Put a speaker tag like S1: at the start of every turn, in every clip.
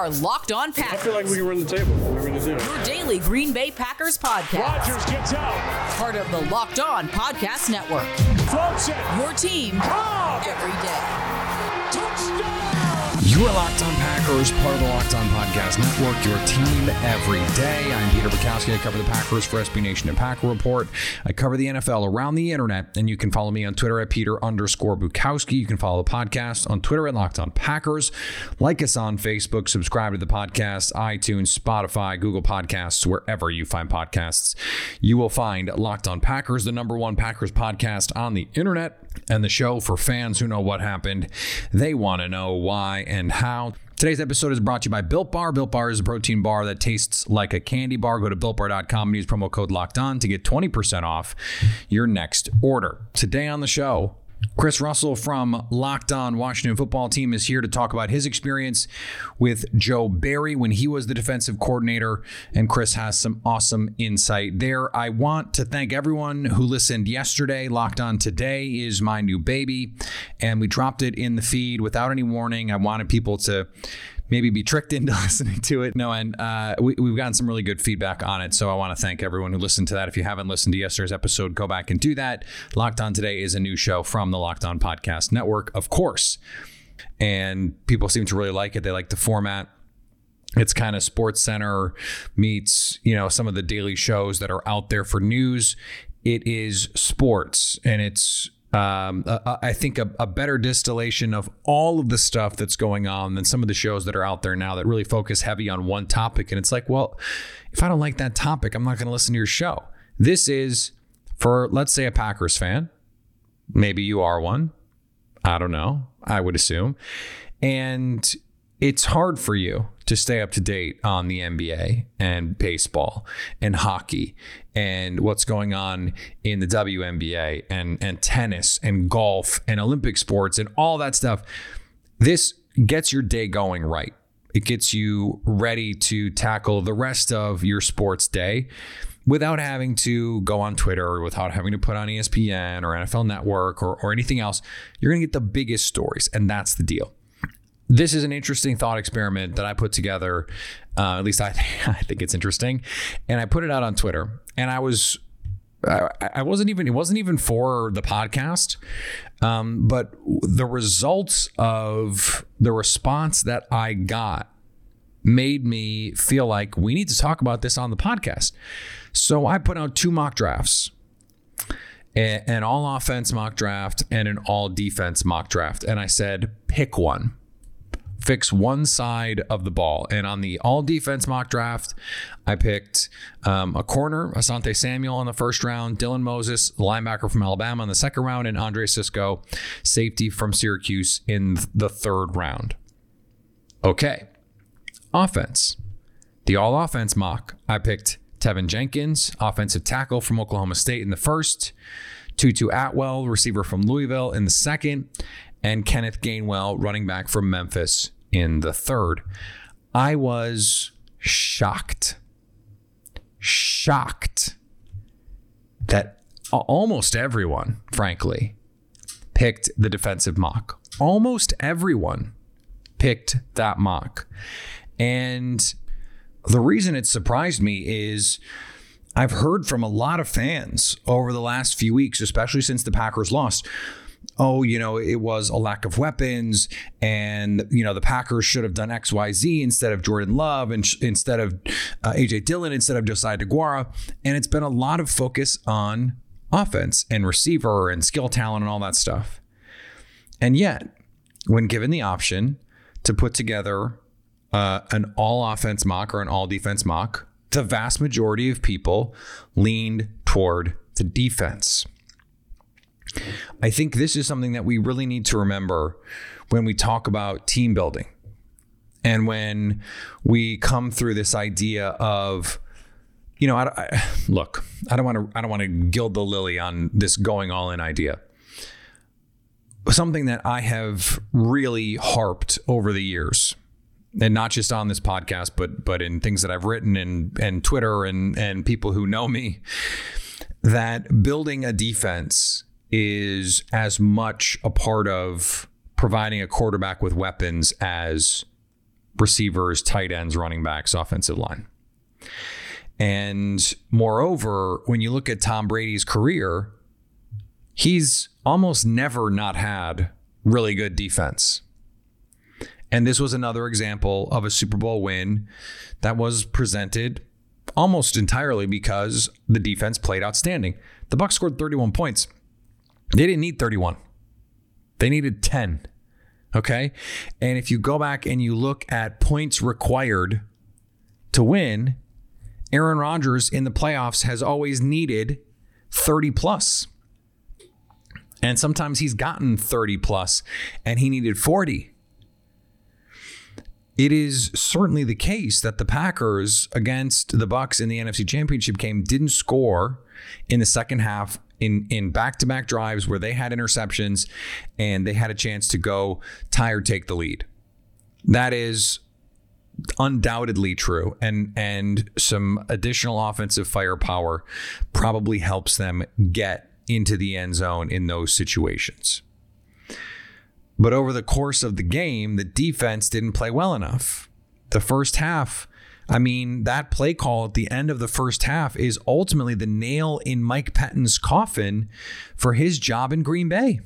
S1: Are Locked On Packers.
S2: I feel like we can run the table. We're going to do.
S1: Your daily Green Bay Packers podcast.
S2: Rodgers gets out.
S1: Part of the Locked On Podcast Network.
S2: Floats it.
S1: Your team
S2: Cobb.
S1: every day.
S3: You are Locked On Packers, part of the Locked On Podcast Network, your team every day. I'm Peter Bukowski. I cover the Packers for SB Nation and Packer Report. I cover the NFL around the internet, and you can follow me on Twitter at Peter underscore Bukowski. You can follow the podcast on Twitter at Locked On Packers. Like us on Facebook, subscribe to the podcast, iTunes, Spotify, Google Podcasts, wherever you find podcasts. You will find Locked On Packers, the number one Packers podcast on the internet, and the show for fans who know what happened. They want to know why and how. Today's episode is brought to you by Built Bar. Built Bar is a protein bar that tastes like a candy bar. Go to builtbar.com and use promo code locked on to get 20% off your next order. Today on the show, Chris Russell from Locked On Washington Football Team is here to talk about his experience with Joe Barry when he was the defensive coordinator. And Chris has some awesome insight there. I want to thank everyone who listened yesterday. Locked On Today is my new baby, and we dropped it in the feed without any warning. I wanted people to maybe be tricked into listening to it. No, and uh, we, we've gotten some really good feedback on it. So I want to thank everyone who listened to that. If you haven't listened to yesterday's episode, go back and do that. Locked On Today is a new show from the Locked On Podcast Network, of course. And people seem to really like it. They like the format. It's kind of Sports Center meets, you know, some of the daily shows that are out there for news. It is sports and it's um, I think a, a, better distillation of all of the stuff that's going on than some of the shows that are out there now that really focus heavy on one topic. And it's like, well, if I don't like that topic, I'm not going to listen to your show. This is for, let's say, a Packers fan. Maybe you are one. I don't know. I would assume. And it's hard for you to stay up to date on the NBA and baseball and hockey and what's going on in the WNBA and and tennis and golf and Olympic sports and all that stuff. This gets your day going right. It gets you ready to tackle the rest of your sports day without having to go on Twitter or without having to put on ESPN or NFL Network or, or anything else. You're going to get the biggest stories, and that's the deal this is an interesting thought experiment that I put together. Uh, at least I, I think it's interesting, and I put it out on Twitter. And I was, I, I wasn't even, it wasn't even for the podcast, um, but the results of the response that I got made me feel like we need to talk about this on the podcast. So I put out two mock drafts an all offense mock draft and an all defense mock draft. And I said, pick one fix one side of the ball. And on the all defense mock draft, I picked um, a corner, Asante Samuel in the first round, Dylan Moses, linebacker from Alabama in the second round, and Andre Cisco, safety from Syracuse in the third round. Okay. Offense. The all offense mock, I picked Teven Jenkins, offensive tackle from Oklahoma State in the first, Tutu Atwell, receiver from Louisville in the second, and Kenneth Gainwell, running back from Memphis, in the third. I was shocked, shocked that almost everyone, frankly, picked the defensive mock. Almost everyone picked that mock. And the reason it surprised me is I've heard from a lot of fans over the last few weeks, especially since the Packers lost oh, you know, it was a lack of weapons and, you know, the Packers should have done XYZ instead of Jordan Love and sh- instead of uh, AJ Dillon, instead of Josiah DeGuara. And it's been a lot of focus on offense and receiver and skill talent and all that stuff. And yet, when given the option to put together uh, an all offense mock or an all defense mock, the vast majority of people leaned toward the defense. I think this is something that we really need to remember when we talk about team building and when we come through this idea of you know I, I, look i don't want to i don't want to gild the lily on this going all in idea. Something that i have really harped over the years and not just on this podcast but but in things that i've written and and twitter and and people who know me that building a defense is as much a part of providing a quarterback with weapons as receivers, tight ends, running backs, offensive line. And moreover, when you look at Tom Brady's career, he's almost never not had really good defense. And this was another example of a Super Bowl win that was presented almost entirely because the defense played outstanding. The Bucs scored 31 points. They didn't need 31. They needed 10. Okay. And if you go back and you look at points required to win, Aaron Rodgers in the playoffs has always needed 30 plus. And sometimes he's gotten 30 plus and he needed 40. It is certainly the case that the Packers against the Bucs in the NFC Championship game didn't score in the second half in in back-to-back drives where they had interceptions and they had a chance to go tie or take the lead. That is undoubtedly true and and some additional offensive firepower probably helps them get into the end zone in those situations. But over the course of the game, the defense didn't play well enough. The first half I mean, that play call at the end of the first half is ultimately the nail in Mike Pettine's coffin for his job in Green Bay.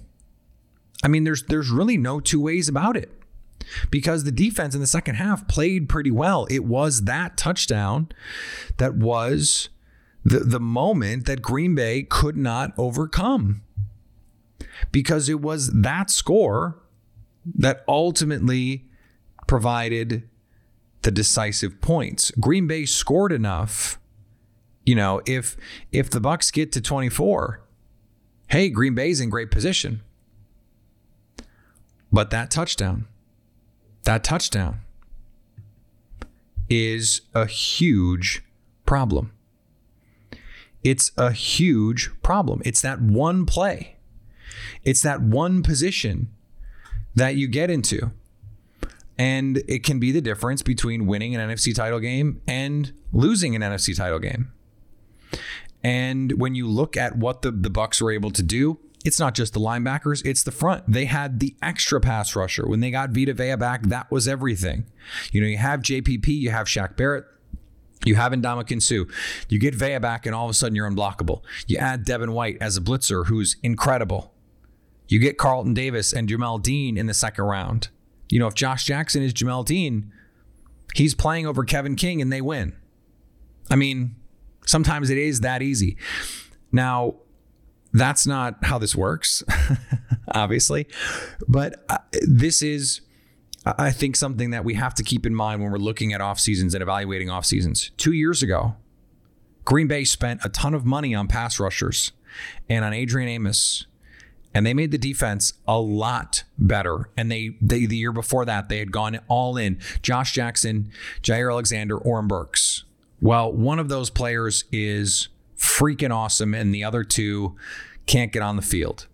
S3: I mean, there's there's really no two ways about it. Because the defense in the second half played pretty well. It was that touchdown that was the, the moment that Green Bay could not overcome. Because it was that score that ultimately provided the decisive points. Green Bay scored enough. You know, if if the Bucs get to 24, hey, Green Bay's in great position. But that touchdown, that touchdown is a huge problem. It's a huge problem. It's that one play. It's that one position that you get into and it can be the difference between winning an NFC title game and losing an NFC title game. And when you look at what the, the Bucs were able to do, it's not just the linebackers, it's the front. They had the extra pass rusher. When they got Vita Vea back, that was everything. You know, you have JPP, you have Shaq Barrett, you have Ndamukong Suh. You get Vea back, and all of a sudden you're unblockable. You add Devin White as a blitzer, who's incredible. You get Carlton Davis and Jamel Dean in the second round. You know, if Josh Jackson is Jamel Dean, he's playing over Kevin King and they win. I mean, sometimes it is that easy. Now, that's not how this works, obviously, but uh, this is. I think something that we have to keep in mind when we're looking at off seasons and evaluating off seasons. Two years ago, Green Bay spent a ton of money on pass rushers and on Adrian Amos and they made the defense a lot better. And they, they the year before that, they had gone all in. Josh Jackson, Jaire Alexander, Oren Burks. Well, one of those players is freaking awesome, and the other two can't get on the field.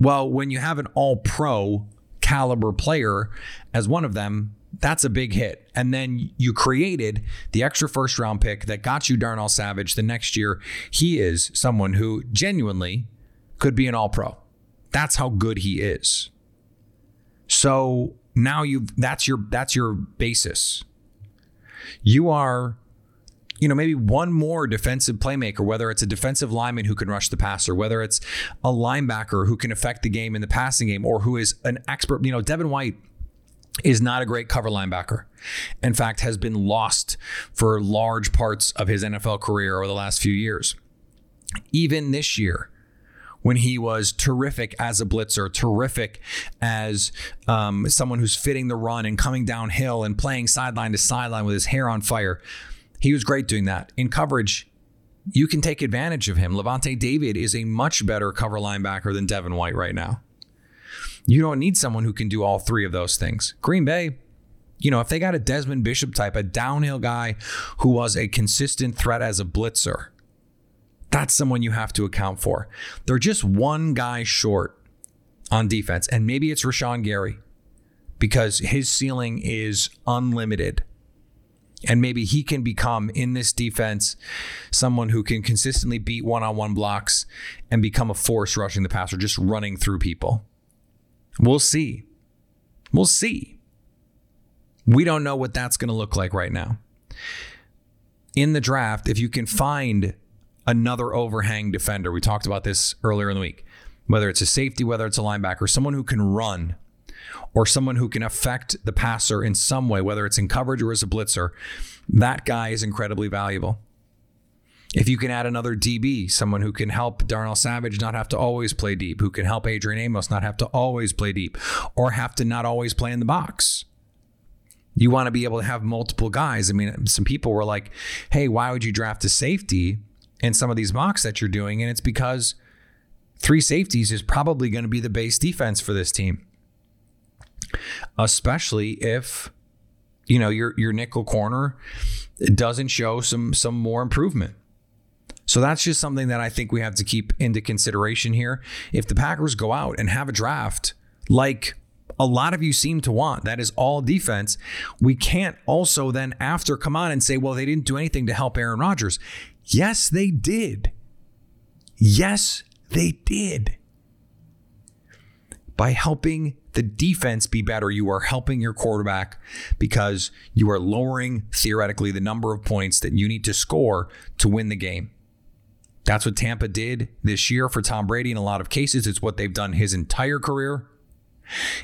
S3: Well, when you have an all pro caliber player as one of them, that's a big hit. And then you created the extra first round pick that got you Darnell Savage the next year. He is someone who genuinely could be an all pro. That's how good he is. So now you that's your that's your basis. You are you know, maybe one more defensive playmaker, whether it's a defensive lineman who can rush the passer, whether it's a linebacker who can affect the game in the passing game, or who is an expert. You know, Devin White is not a great cover linebacker. In fact, has been lost for large parts of his NFL career over the last few years. Even this year, when he was terrific as a blitzer, terrific as um, someone who's fitting the run and coming downhill and playing sideline to sideline with his hair on fire. He was great doing that. In coverage, you can take advantage of him. Lavonte David is a much better cover linebacker than Devin White right now. You don't need someone who can do all three of those things. Green Bay, you know, if they got a Desmond Bishop type, a downhill guy who was a consistent threat as a blitzer, that's someone you have to account for. They're just one guy short on defense, and maybe it's Rashan Gary because his ceiling is unlimited. And maybe he can become in this defense someone who can consistently beat one on one blocks and become a force rushing the passer, just running through people. We'll see. We'll see. We don't know what that's going to look like right now. In the draft, if you can find another overhang defender, we talked about this earlier in the week, whether it's a safety, whether it's a linebacker, someone who can run or someone who can affect the passer in some way, whether it's in coverage or as a blitzer, that guy is incredibly valuable. If you can add another DB, someone who can help Darnell Savage not have to always play deep, who can help Adrian Amos not have to always play deep, or have to not always play in the box. You want to be able to have multiple guys. I mean, some people were like, hey, why would you draft a safety in some of these mocks that you're doing? And it's because three safeties is probably going to be the base defense for this team especially if you know your your nickel corner doesn't show some some more improvement. So that's just something that I think we have to keep into consideration here. If the Packers go out and have a draft like a lot of you seem to want, that is all defense, we can't also then after come on and say, well, they didn't do anything to help Aaron Rodgers. Yes, they did. Yes, they did. By helping the defense be better, you are helping your quarterback because you are lowering theoretically the number of points that you need to score to win the game. That's what Tampa did this year for Tom Brady in a lot of cases. It's what they've done his entire career.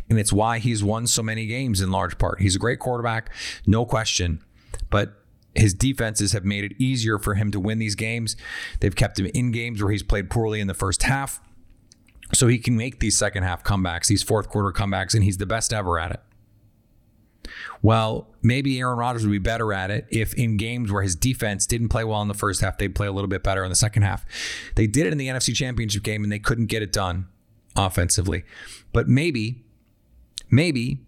S3: And it's why he's won so many games in large part. He's a great quarterback, no question. But his defenses have made it easier for him to win these games. They've kept him in games where he's played poorly in the first half. So he can make these second half comebacks, these fourth quarter comebacks, and he's the best ever at it. Well, maybe Aaron Rodgers would be better at it if in games where his defense didn't play well in the first half, they'd play a little bit better in the second half. They did it in the NFC Championship game and they couldn't get it done offensively. But maybe, maybe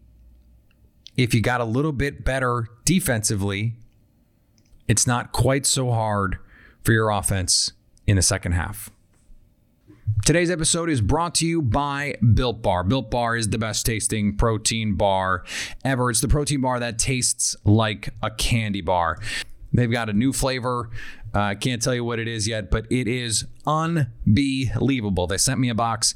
S3: if you got a little bit better defensively, it's not quite so hard for your offense in the second half. Today's episode is brought to you by Built Bar. Built Bar is the best tasting protein bar ever. It's the protein bar that tastes like a candy bar. They've got a new flavor. I uh, can't tell you what it is yet, but it is unbelievable. They sent me a box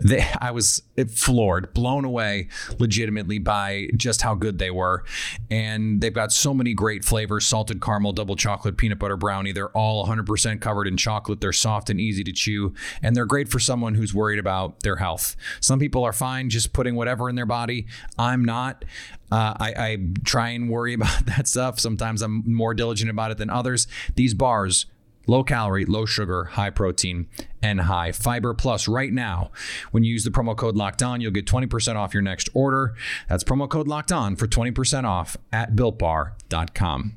S3: they, I was floored, blown away legitimately by just how good they were. And they've got so many great flavors salted caramel, double chocolate, peanut butter brownie. They're all 100% covered in chocolate. They're soft and easy to chew. And they're great for someone who's worried about their health. Some people are fine just putting whatever in their body. I'm not. Uh, I, I try and worry about that stuff. Sometimes I'm more diligent about it than others. These bars, low calorie, low sugar, high protein, and high fiber. Plus, right now, when you use the promo code Locked On, you'll get 20% off your next order. That's promo code Locked On for 20% off at BuiltBar.com.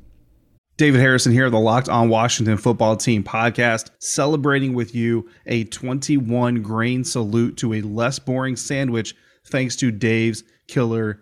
S4: David Harrison here, the Locked On Washington Football Team podcast, celebrating with you a 21 grain salute to a less boring sandwich thanks to Dave's Killer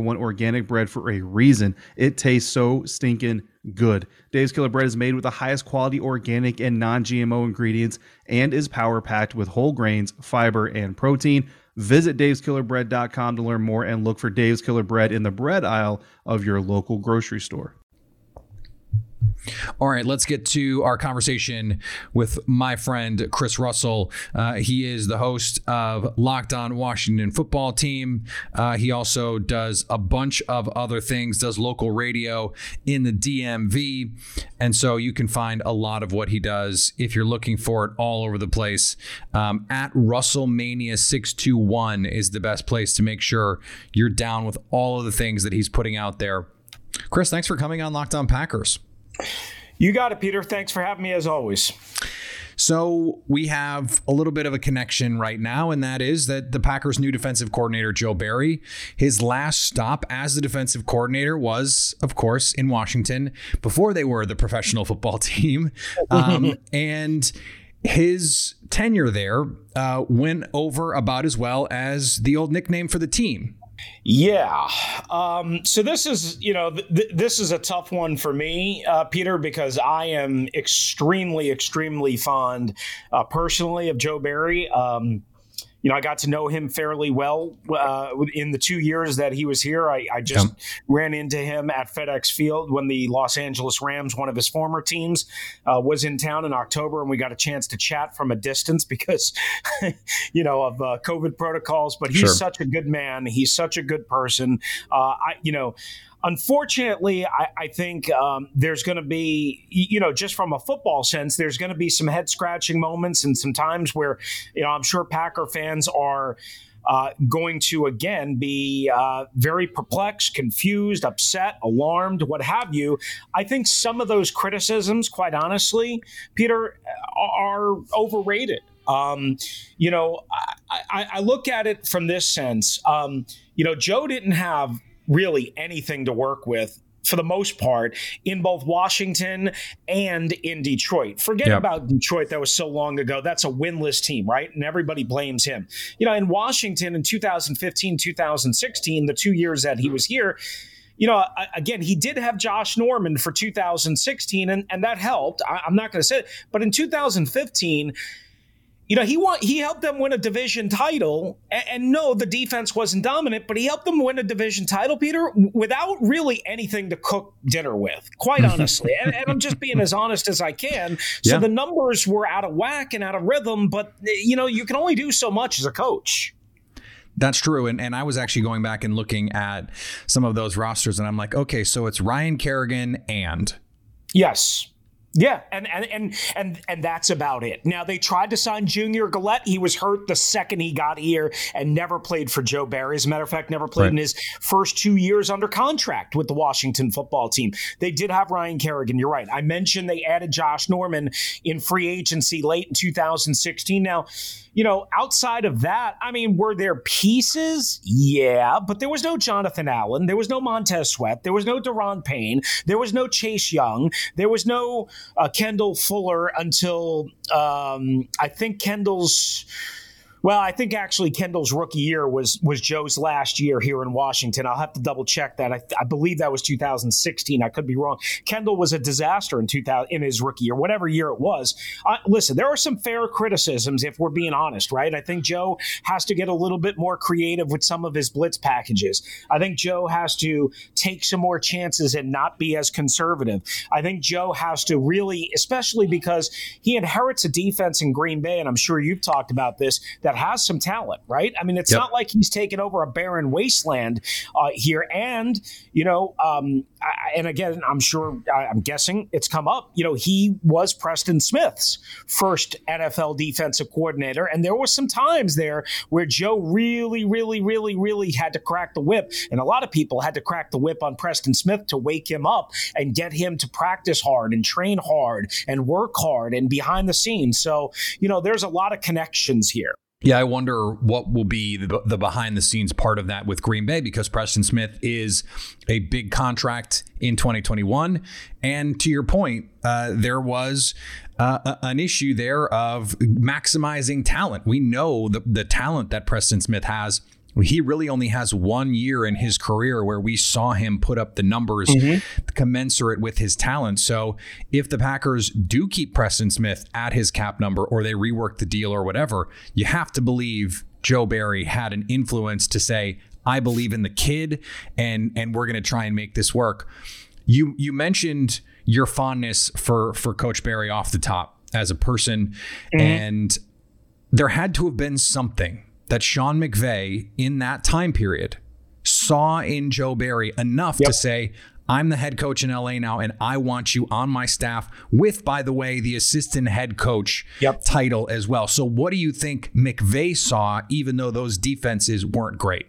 S4: one organic bread for a reason. It tastes so stinking good. Dave's Killer Bread is made with the highest quality organic and non GMO ingredients and is power packed with whole grains, fiber, and protein. Visit daveskillerbread.com to learn more and look for Dave's Killer Bread in the bread aisle of your local grocery store.
S3: All right, let's get to our conversation with my friend Chris Russell. Uh, he is the host of Locked On Washington Football Team. Uh, he also does a bunch of other things, does local radio in the DMV. And so you can find a lot of what he does if you're looking for it all over the place. Um, at Russellmania621 is the best place to make sure you're down with all of the things that he's putting out there. Chris, thanks for coming on Locked On Packers.
S5: You got it, Peter. Thanks for having me as always.
S3: So we have a little bit of a connection right now, and that is that the Packers' new defensive coordinator, Joe Barry, his last stop as the defensive coordinator was, of course, in Washington before they were the professional football team. Um, and his tenure there uh, went over about as well as the old nickname for the team,
S5: yeah. Um, so this is, you know, th- this is a tough one for me, uh, Peter, because I am extremely, extremely fond uh, personally of Joe Barry. Um, you know, I got to know him fairly well uh, in the two years that he was here. I, I just ran into him at FedEx Field when the Los Angeles Rams, one of his former teams, uh, was in town in October, and we got a chance to chat from a distance because, you know, of uh, COVID protocols. But he's sure. such a good man. He's such a good person. Uh, I, you know, unfortunately, I, I think um, there's going to be, you know, just from a football sense, there's going to be some head scratching moments and some times where, you know, I'm sure Packer fans are. Uh, going to again be uh, very perplexed, confused, upset, alarmed, what have you. I think some of those criticisms, quite honestly, Peter, are overrated. Um, you know, I, I, I, look at it from this sense. Um, you know, Joe didn't have really anything to work with for the most part in both Washington and in Detroit. Forget yep. about Detroit that was so long ago. That's a winless team, right? And everybody blames him. You know, in Washington in 2015, 2016, the two years that he was here, you know, again, he did have Josh Norman for 2016, and, and that helped. I, am not going to say it. But in 2015, you know, he want he helped them win a division title, and, and, no, the defense wasn't dominant, but he helped them win a division title, Peter, without really anything to cook dinner with. Quite mm-hmm. honestly, and, and, I'm just being as honest as I can. So yeah. the numbers were out of whack and out of rhythm, but eh, you know, you can only do so much as a coach.
S3: That's true. And, and I was actually going back and looking at some of those rosters, and I'm like, okay, so it's Ryan Kerrigan and.
S5: Yes. Yeah, and and and and and that's about it. Now they tried to sign Junior Galette. He was hurt the second he got here and never played for Joe Barry. As a matter of fact, never played right. in his first two years under contract with the Washington football team. They did have Ryan Kerrigan. You're right. I mentioned they added Josh Norman in free agency late in 2016. Now you know, outside of that, I mean, were there pieces? Yeah, but there was no Jonathan Allen. There was no Montez Sweat. There was no Daron Payne. There was no Chase Young. There was no uh, Kendall Fuller until um, I think Kendall's well, I think actually Kendall's rookie year was was Joe's last year here in Washington. I'll have to double check that. I, I believe that was 2016. I could be wrong. Kendall was a disaster in 2000 in his rookie year, whatever year it was. Uh, listen, there are some fair criticisms if we're being honest, right? I think Joe has to get a little bit more creative with some of his blitz packages. I think Joe has to take some more chances and not be as conservative. I think Joe has to really, especially because he inherits a defense in Green Bay, and I'm sure you've talked about this that has some talent, right? I mean, it's yep. not like he's taken over a barren wasteland uh, here. And, you know, um, I, and again, I'm sure, I, I'm guessing it's come up, you know, he was Preston Smith's first NFL defensive coordinator. And there were some times there where Joe really, really, really, really had to crack the whip. And a lot of people had to crack the whip on Preston Smith to wake him up and get him to practice hard and train hard and work hard and behind the scenes. So, you know, there's a lot of connections here.
S3: Yeah, I wonder what will be the, the, behind the scenes part of that with Green Bay because Preston Smith is a big contract in 2021. And to your point, uh, there was uh, an issue there of maximizing talent. We know the, the talent that Preston Smith has he really only has one year in his career where we saw him put up the numbers mm-hmm. commensurate with his talent. So if the Packers do keep Preston Smith at his cap number or they rework the deal or whatever, you have to believe Joe Barry had an influence to say, I believe in the kid and and we're going to try and make this work. You you mentioned your fondness for for Coach Barry off the top as a person, mm-hmm. and there had to have been something that Sean McVay in that time period saw in Joe Barry enough yep. to say, I'm the head coach in LA now, and I want you on my staff with, by the way, the assistant head coach yep. title as well. So, what do you think McVay saw, even though those defenses weren't great?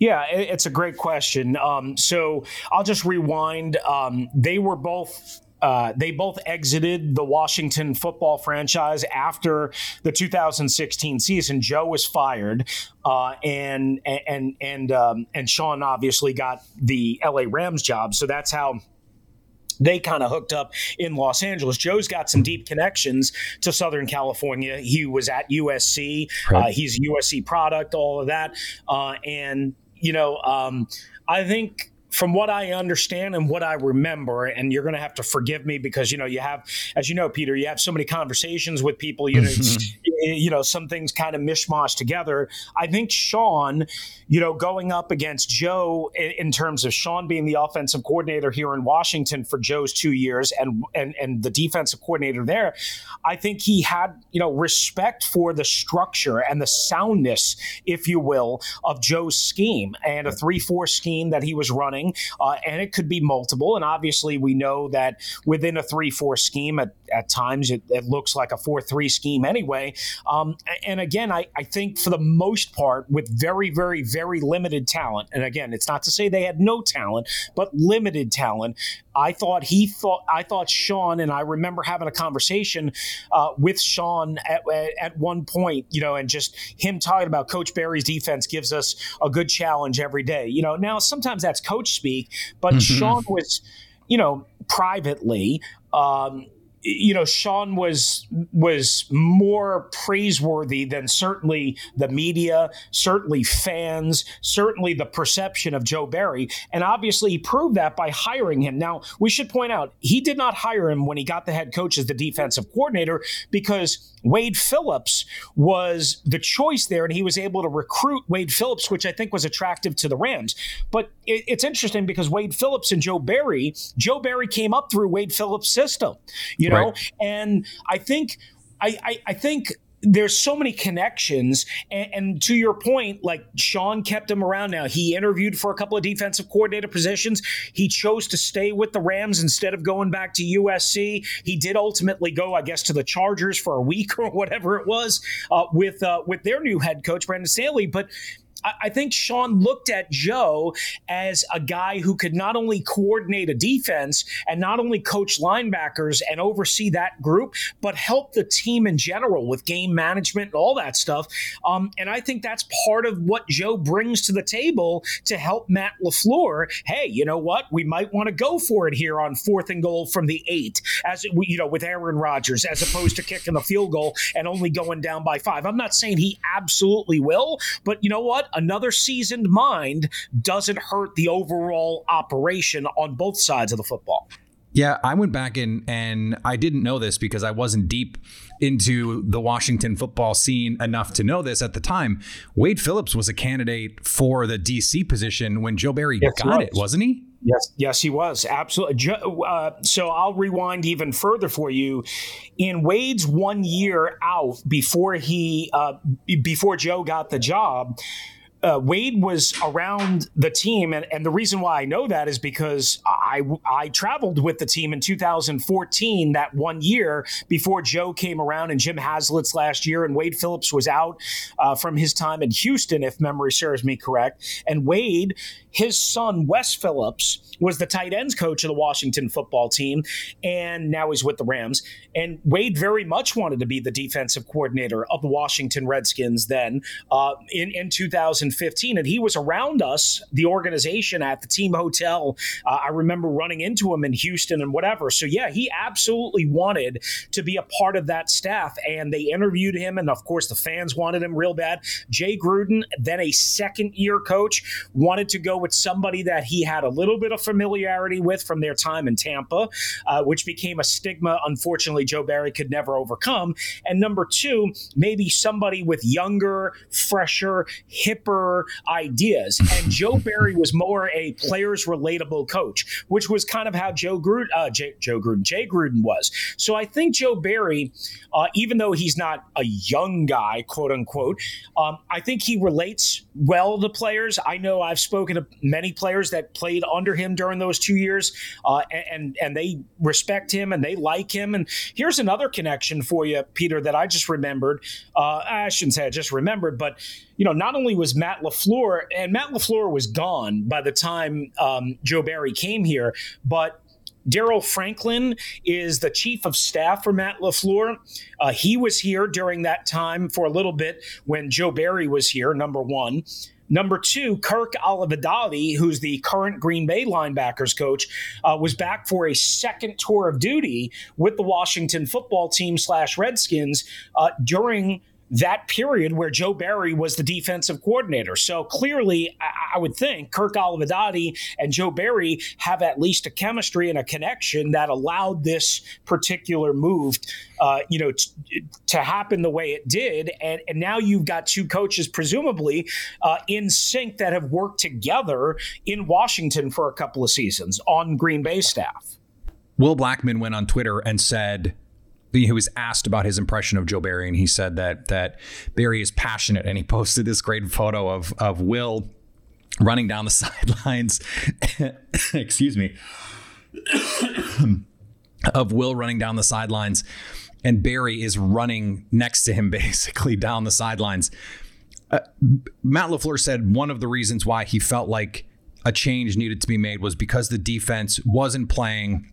S5: Yeah, it's a great question. Um, so I'll just rewind. Um, they were both uh, they both exited the Washington football franchise after the 2016 season. Joe was fired, uh, and and and um, and Sean obviously got the LA Rams job. So that's how they kind of hooked up in Los Angeles. Joe's got some deep connections to Southern California. He was at USC. Right. Uh, he's a USC product, all of that. Uh, and, you know, um, I think from what I understand and what I remember, and you're going to have to forgive me because you know you have, as you know, Peter, you have so many conversations with people. You know, you know, some things kind of mishmash together. I think Sean, you know, going up against Joe in, in, terms of Sean being the offensive coordinator here in Washington for Joe's two years and and and the defensive coordinator there, I think he had you know respect for the structure and the soundness, if you will, of Joe's scheme and a three-four scheme that he was running, uh, and it could be multiple. And obviously, we know that within a three-four scheme, at, at times it, it looks like a four-three scheme anyway. Um, and again, I, I think for the most part, with very, very, very limited talent, and again, it's not to say they had no talent, but limited talent. I thought he thought I thought Sean and I remember having a conversation uh, with Sean at, at one point, you know, and just him talking about Coach Barry's defense gives us a good challenge every day. You know, now sometimes that's coach speak, but mm-hmm. Sean was, you know, privately. Um, you know, Sean was was more praiseworthy than certainly the media, certainly fans, certainly the perception of Joe Barry, and obviously he proved that by hiring him. Now we should point out he did not hire him when he got the head coach as the defensive coordinator because Wade Phillips was the choice there, and he was able to recruit Wade Phillips, which I think was attractive to the Rams. But it, it's interesting because Wade Phillips and Joe Barry, Joe Barry came up through Wade Phillips' system, you know, right. and I think. I, I, I think there's so many connections. And, and, to your point like sean kept him around. Now he interviewed for a couple of defensive coordinator positions. He chose to stay with the rams instead of going back to usc he did ultimately go i guess to the chargers for a week or whatever it was uh, with uh, with their new head coach brandon staley. But I think Sean looked at Joe as a guy who could not only coordinate a defense and not only coach linebackers and oversee that group, but help the team in general with game management and all that stuff. Um, and I think that's part of what Joe brings to the table to help Matt LaFleur. Hey, you know what? We might want to go for it here on fourth and goal from the eight, as you know, with Aaron Rodgers, as opposed to kicking the field goal and only going down by five. I'm not saying he absolutely will, but you know what? Another seasoned mind doesn't hurt the overall operation on both sides of the football.
S3: Yeah, I went back and and I didn't know this because I wasn't deep into the Washington football scene enough to know this at the time. Wade Phillips was a candidate for the DC position when Joe Barry yes, got was. it, wasn't he?
S5: Yes, yes, he was absolutely. Uh, so I'll rewind even further for you. In Wade's one year out before he uh, before Joe got the job uh, Wade was around the team, and, and the reason why I know that is because I I traveled with the team in 2014, that one year before Joe came around and Jim Haslett's last year, and Wade Phillips was out uh, from his time in Houston, if memory serves me correct. And Wade, his son Wes Phillips, was the tight ends coach of the Washington football team, and now he's with the Rams. And Wade very much wanted to be the defensive coordinator of the Washington Redskins then uh, in in 2000. 2015, and he was around us, the organization at the team hotel. Uh, I remember running into him in Houston and whatever. So yeah, he absolutely wanted to be a part of that staff, and they interviewed him, and of course the fans wanted him real bad. Jay Gruden, then a second year coach, wanted to go with somebody that he had a little bit of familiarity with from their time in Tampa, uh, which became a stigma. Unfortunately, Joe Barry could never overcome. And number two, maybe somebody with younger, fresher, hipper ideas. And Joe Barry was more a players relatable coach, which was kind of how Joe Gruden, uh, Jay, Joe Gruden, Jay Gruden was. So I think Joe Barry, uh, even though he's not a young guy, quote unquote, um, I think he relates well to players. I know I've spoken to many players that played under him during those two years, uh, and and they respect him and they like him. And here's another connection for you, Peter, that I just remembered. Uh, I shouldn't say I just remembered, but you know, not only was Matt LaFleur, and Matt LaFleur was gone by the time um, Joe Barry came here, but Daryl Franklin is the chief of staff for Matt LaFleur. Uh, he was here during that time for a little bit when Joe Barry was here, number one. Number two, Kirk Olivadotti, who's the current Green Bay linebackers coach, uh, was back for a second tour of duty with the Washington football team slash Redskins uh, during that period where Joe Barry was the defensive coordinator. So clearly, I would think Kirk Olivadotti and Joe Barry have at least a chemistry and a connection that allowed this particular move, uh, you know, t- to happen the way it did. And, and now you've got two coaches, presumably uh, in sync, that have worked together in Washington for a couple of seasons on Green Bay staff.
S3: Will Blackmon went on Twitter and said, he was asked about his impression of Joe Barry, and he said that that Barry is passionate, and he posted this great photo of of Will running down the sidelines. excuse me, of Will running down the sidelines, and Barry is running next to him, basically down the sidelines. Uh, Matt Lafleur said one of the reasons why he felt like a change needed to be made was because the defense wasn't playing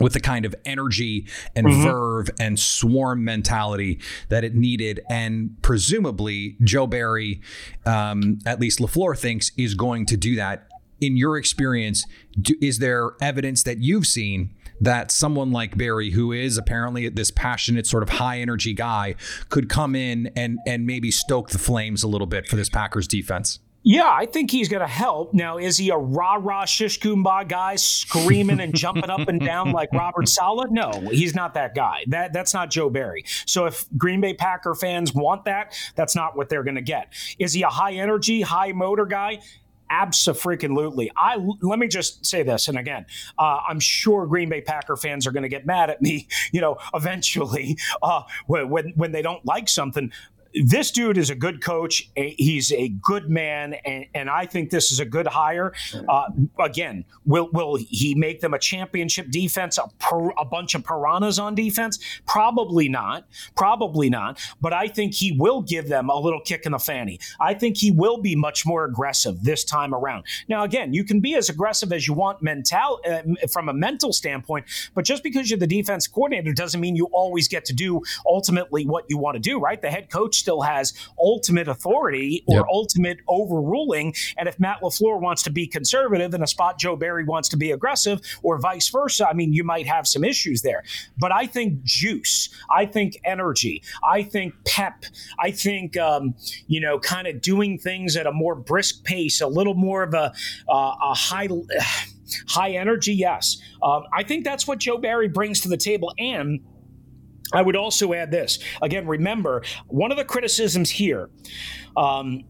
S3: with the kind of energy and mm-hmm. verve and swarm mentality that it needed. And presumably, Joe Barry, um, at least LaFleur thinks, is going to do that. In your experience, do, is there evidence that you've seen that someone like Barry, who is apparently this passionate, sort of high energy guy, could come in and and maybe stoke the flames a little bit for this Packers defense?
S5: Yeah, I think he's going to help. Now, is he a rah rah shish kumbah guy screaming and jumping up and down like Robert Saleh? No, he's not that guy. That that's not Joe Barry. So if Green Bay Packer fans want that, that's not what they're going to get. Is he a high energy, high motor guy? Absolutely. I let me just say this, and again, uh, I'm sure Green Bay Packer fans are going to get mad at me, you know, eventually uh, when when they don't like something this dude is a good coach. He's a good man, and, and I think this is a good hire. Uh, again, will will he make them a championship defense, a, per, a bunch of piranhas on defense? Probably not. Probably not. But I think he will give them a little kick in the fanny. I think he will be much more aggressive this time around. Now, again, you can be as aggressive as you want mental uh, from a mental standpoint, but just because you're the defense coordinator doesn't mean you always get to do ultimately what you want to do. Right? The head coach still has ultimate authority or yep. ultimate overruling. And if Matt LaFleur wants to be conservative and a spot Joe Barry wants to be aggressive, or vice versa, I mean, you might have some issues there. But I think juice, I think energy, I think pep, I think, um, you know, kind of doing things at a more brisk pace, a little more of a, uh, a high. High energy, yes. Um, I think that's what Joe Barry brings to the table. And I would also add this. Again, remember, one of the criticisms here, um,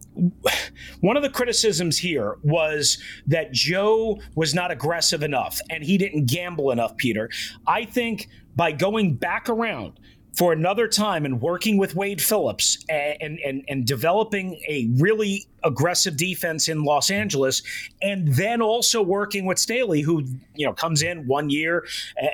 S5: one of the criticisms here was that Joe was not aggressive enough and he didn't gamble enough, Peter. I think by going back around, for another time and working with Wade Phillips and, and, and developing a really aggressive defense in Los Angeles, and then also working with Staley, who you know comes in one year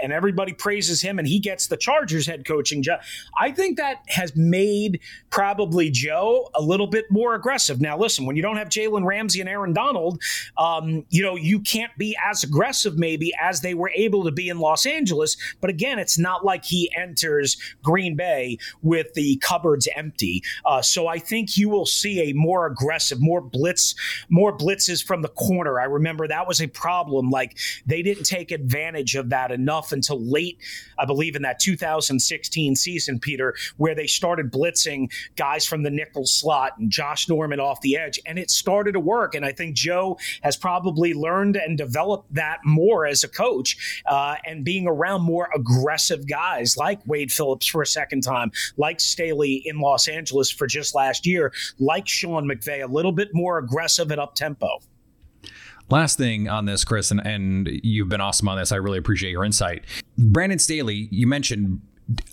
S5: and everybody praises him, and he gets the Chargers head coaching job. I think that has made probably Joe a little bit more aggressive. Now, listen, when you don't have Jalen Ramsey and Aaron Donald, um, you know you can't be as aggressive maybe as they were able to be in Los Angeles. But again, it's not like he enters Green Bay with the cupboards empty. Uh, so I think you will see a more aggressive more blitz, more blitzes from the corner. I remember that was a problem. Like they didn't take advantage of that enough until late, I believe, in that 2016 season, Peter, where they started blitzing guys from the nickel slot and Josh Norman off the edge, and it started to work. And I think Joe has probably learned and developed that more as a coach, uh, and being around more aggressive guys like Wade Phillips, for a second time, like Staley in Los Angeles for just last year, like Sean McVay, a little bit more aggressive and up tempo.
S3: Last thing on this, Chris, and, and you've been awesome on this. I really appreciate your insight. Brandon Staley, you mentioned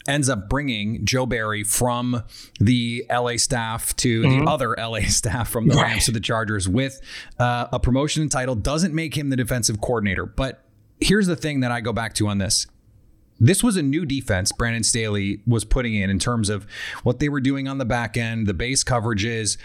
S3: ends up bringing Joe Barry from the LA staff to mm-hmm. the other LA staff from the right. Rams to the Chargers with uh, a promotion and title doesn't make him the defensive coordinator. But here's the thing that I go back to on this. This was a new defense Brandon Staley was putting in in terms of what they were doing on the back end, the base coverages,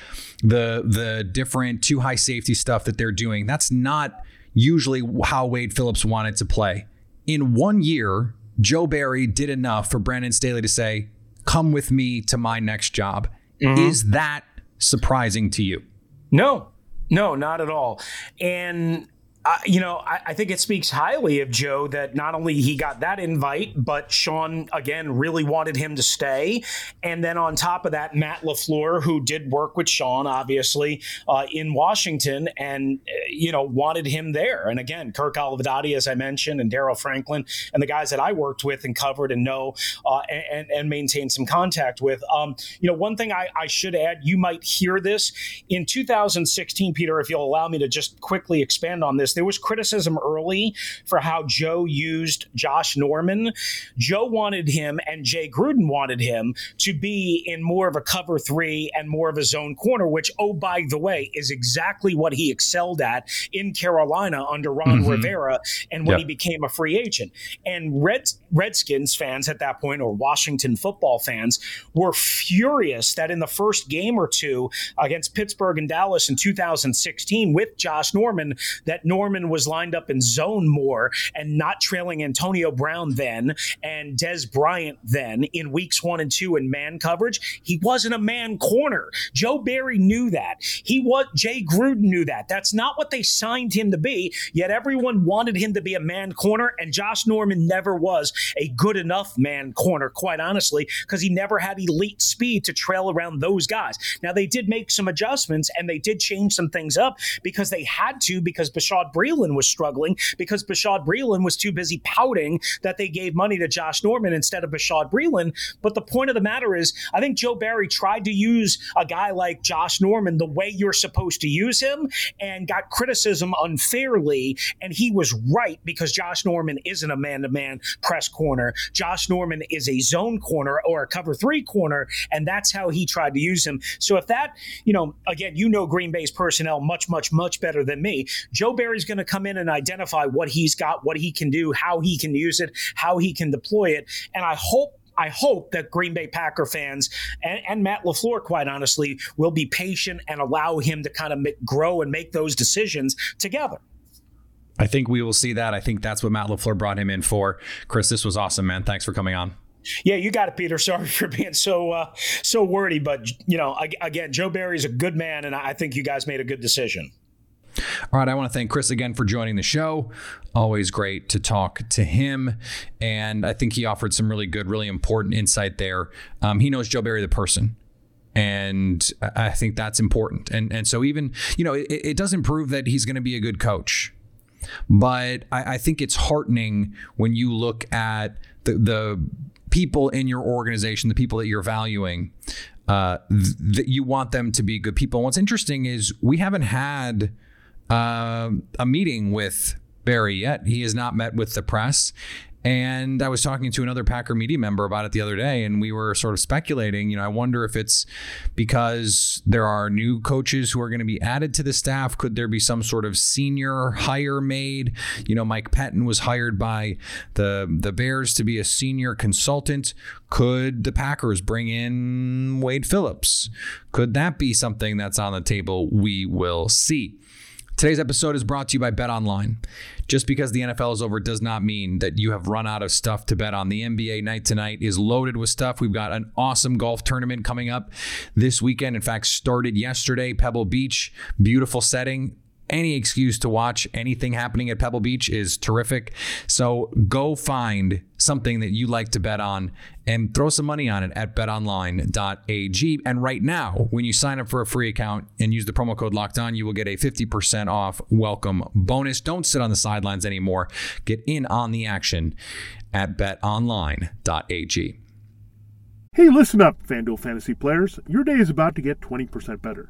S3: the the different two high safety stuff that they're doing. That's not usually how Wade Phillips wanted to play. In one year, Joe Barry did enough for Brandon Staley to say, "Come with me to my next job." Mm-hmm. Is that surprising to you?
S5: No, no, not at all. And you know, I, I, think it speaks highly of Joe that not only he got that invite, but Sean again really wanted him to stay, and then on top of that, Matt LaFleur, who did work with Sean obviously uh, in Washington, and uh, you know wanted him there. And again, Kirk Olivadotti, as I mentioned, and Daryl Franklin, and the guys that I worked with and covered and know uh, and, and some contact with. Um, you know, one thing I, I should add, you might hear this in 2016, Peter, if you'll allow me to just quickly expand on this there was criticism early for how Joe used Josh Norman. Joe wanted him and Jay Gruden wanted him to be in more of a cover three and more of a zone corner, which, oh, by the way, is exactly what he excelled at in Carolina under Ron mm-hmm. Rivera and when yep. he became a free agent. And Red, Redskins fans at that point, or Washington football fans, were furious that in the first game or two against Pittsburgh and Dallas in 2016 with Josh Norman, that Norman Norman was lined up in zone more and not trailing Antonio Brown then and Dez Bryant then in weeks one and two in man coverage. He wasn't a man corner. Joe Barry knew that. He was Jay Gruden knew that. That's not what they signed him to be. Yet everyone wanted him to be a man corner, and Josh Norman never was a good enough man corner, quite honestly, because he never had elite speed to trail around those guys. Now they did make some adjustments and they did change some things up because they had to because Bashaud Breeland was struggling because Bashaud Breeland was too busy pouting that they gave money to Josh Norman instead of Bashaud Breeland. But the point of the matter is, I think Joe Barry tried to use a guy like Josh Norman the way you're supposed to use him and got criticism unfairly. And he was right because Josh Norman isn't a man to man press corner. Josh Norman is a zone corner or a cover three corner. And that's how he tried to use him. So if that, you know, again, you know Green Bay's personnel much, much, much better than me. Joe Barry's going to come in and identify what he's got, what he can do, how he can use it, how he can deploy it. And I hope I hope that Green Bay Packer fans and, and, Matt LaFleur, quite honestly, will be patient and allow him to kind of make, grow and make those decisions together.
S3: I think we will see that. I think that's what Matt LaFleur brought him in for. Chris, this was awesome, man. Thanks for coming on.
S5: Yeah, you got it, Peter. Sorry for being so uh, so wordy, but you know, again, Joe Barry's a good man, and I think you guys made a good decision.
S3: All right, I want to thank Chris again for joining the show. Always great to talk to him. And I think he offered some really good, really important insight there. Um, he knows Joe Barry, the person. And I think that's important. And and so even, you know, it, it doesn't prove that he's going to be a good coach. But I, I think it's heartening when you look at the, the people in your organization, the people that you're valuing, uh, th- that you want them to be good people. And what's interesting is we haven't had uh, a meeting with Barry yet. He has not met with the press. And I was talking to another Packer media member about it the other day, and we were sort of speculating. You know, I wonder if it's because there are new coaches who are going to be added to the staff. Could there be some sort of senior hire made? You know, Mike Pettine was hired by the the Bears to be a senior consultant. Could the Packers bring in Wade Phillips? Could that be something that's on the table? We will see. Today's episode is brought to you by Bet Online. Just because the NFL is over does not mean that you have run out of stuff to bet on. The NBA night tonight is loaded with stuff. We've got an awesome golf tournament coming up this weekend. In fact, started yesterday, Pebble Beach, beautiful setting any excuse to watch anything happening at Pebble Beach is terrific. So go find something that you like to bet on and throw some money on it at betonline.ag. And right now, when you sign up for a free account and use the promo code locked on, you will get a 50% off welcome bonus. Don't sit on the sidelines anymore. Get in on the action at betonline.ag.
S6: Hey, listen up, FanDuel fantasy players. Your day is about to get 20% better.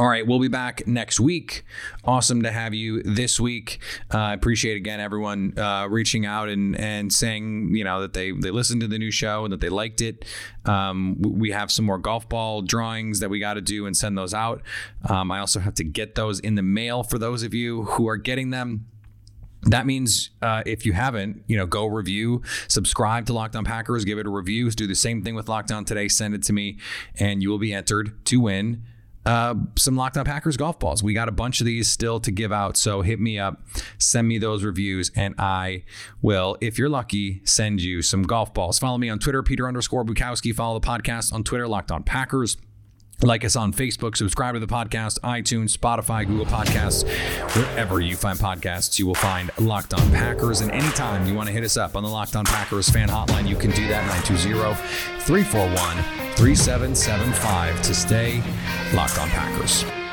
S3: All right, we'll be back next week. Awesome to have you this week. I uh, appreciate again everyone uh, reaching out and and saying you know that they they listened to the new show and that they liked it. Um, we have some more golf ball drawings that we got to do and send those out. Um, I also have to get those in the mail for those of you who are getting them. That means uh, if you haven't, you know, go review, subscribe to Locked On Packers, give it a review, do the same thing with Locked On today, send it to me, and you will be entered to win uh, some Locked On Packers golf balls. We got a bunch of these still to give out. So hit me up, send me those reviews, and I will, if you're lucky, send you some golf balls. Follow me on Twitter, Peter underscore Bukowski. Follow the podcast on Twitter, Locked On Packers. Like us on Facebook, subscribe to the podcast, iTunes, Spotify, Google Podcasts, wherever you find podcasts, you will find Locked On Packers. And anytime you want to hit us up on the Locked On Packers fan hotline, you can do that 920 341 3775 to stay Locked On Packers.